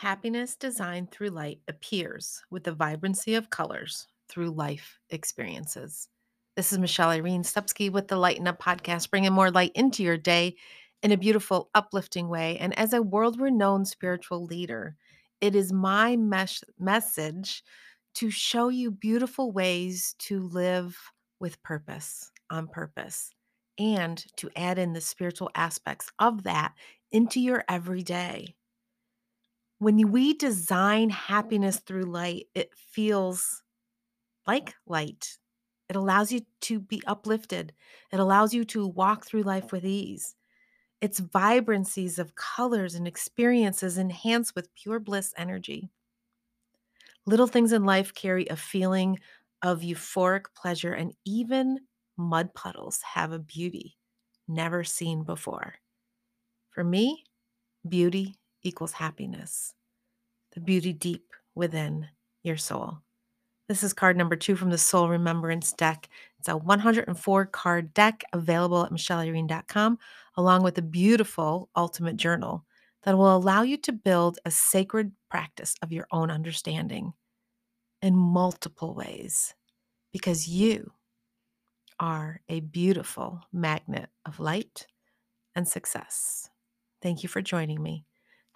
Happiness designed through light appears with the vibrancy of colors through life experiences. This is Michelle Irene Stupski with the Lighten Up podcast, bringing more light into your day in a beautiful, uplifting way. And as a world renowned spiritual leader, it is my mes- message to show you beautiful ways to live with purpose, on purpose, and to add in the spiritual aspects of that into your everyday when we design happiness through light, it feels like light. It allows you to be uplifted. It allows you to walk through life with ease. Its vibrancies of colors and experiences enhanced with pure bliss energy. Little things in life carry a feeling of euphoric pleasure, and even mud puddles have a beauty never seen before. For me, beauty equals happiness the beauty deep within your soul. This is card number two from the Soul Remembrance deck. It's a 104 card deck available at michelleirene.com, along with a beautiful ultimate journal that will allow you to build a sacred practice of your own understanding in multiple ways because you are a beautiful magnet of light and success. Thank you for joining me.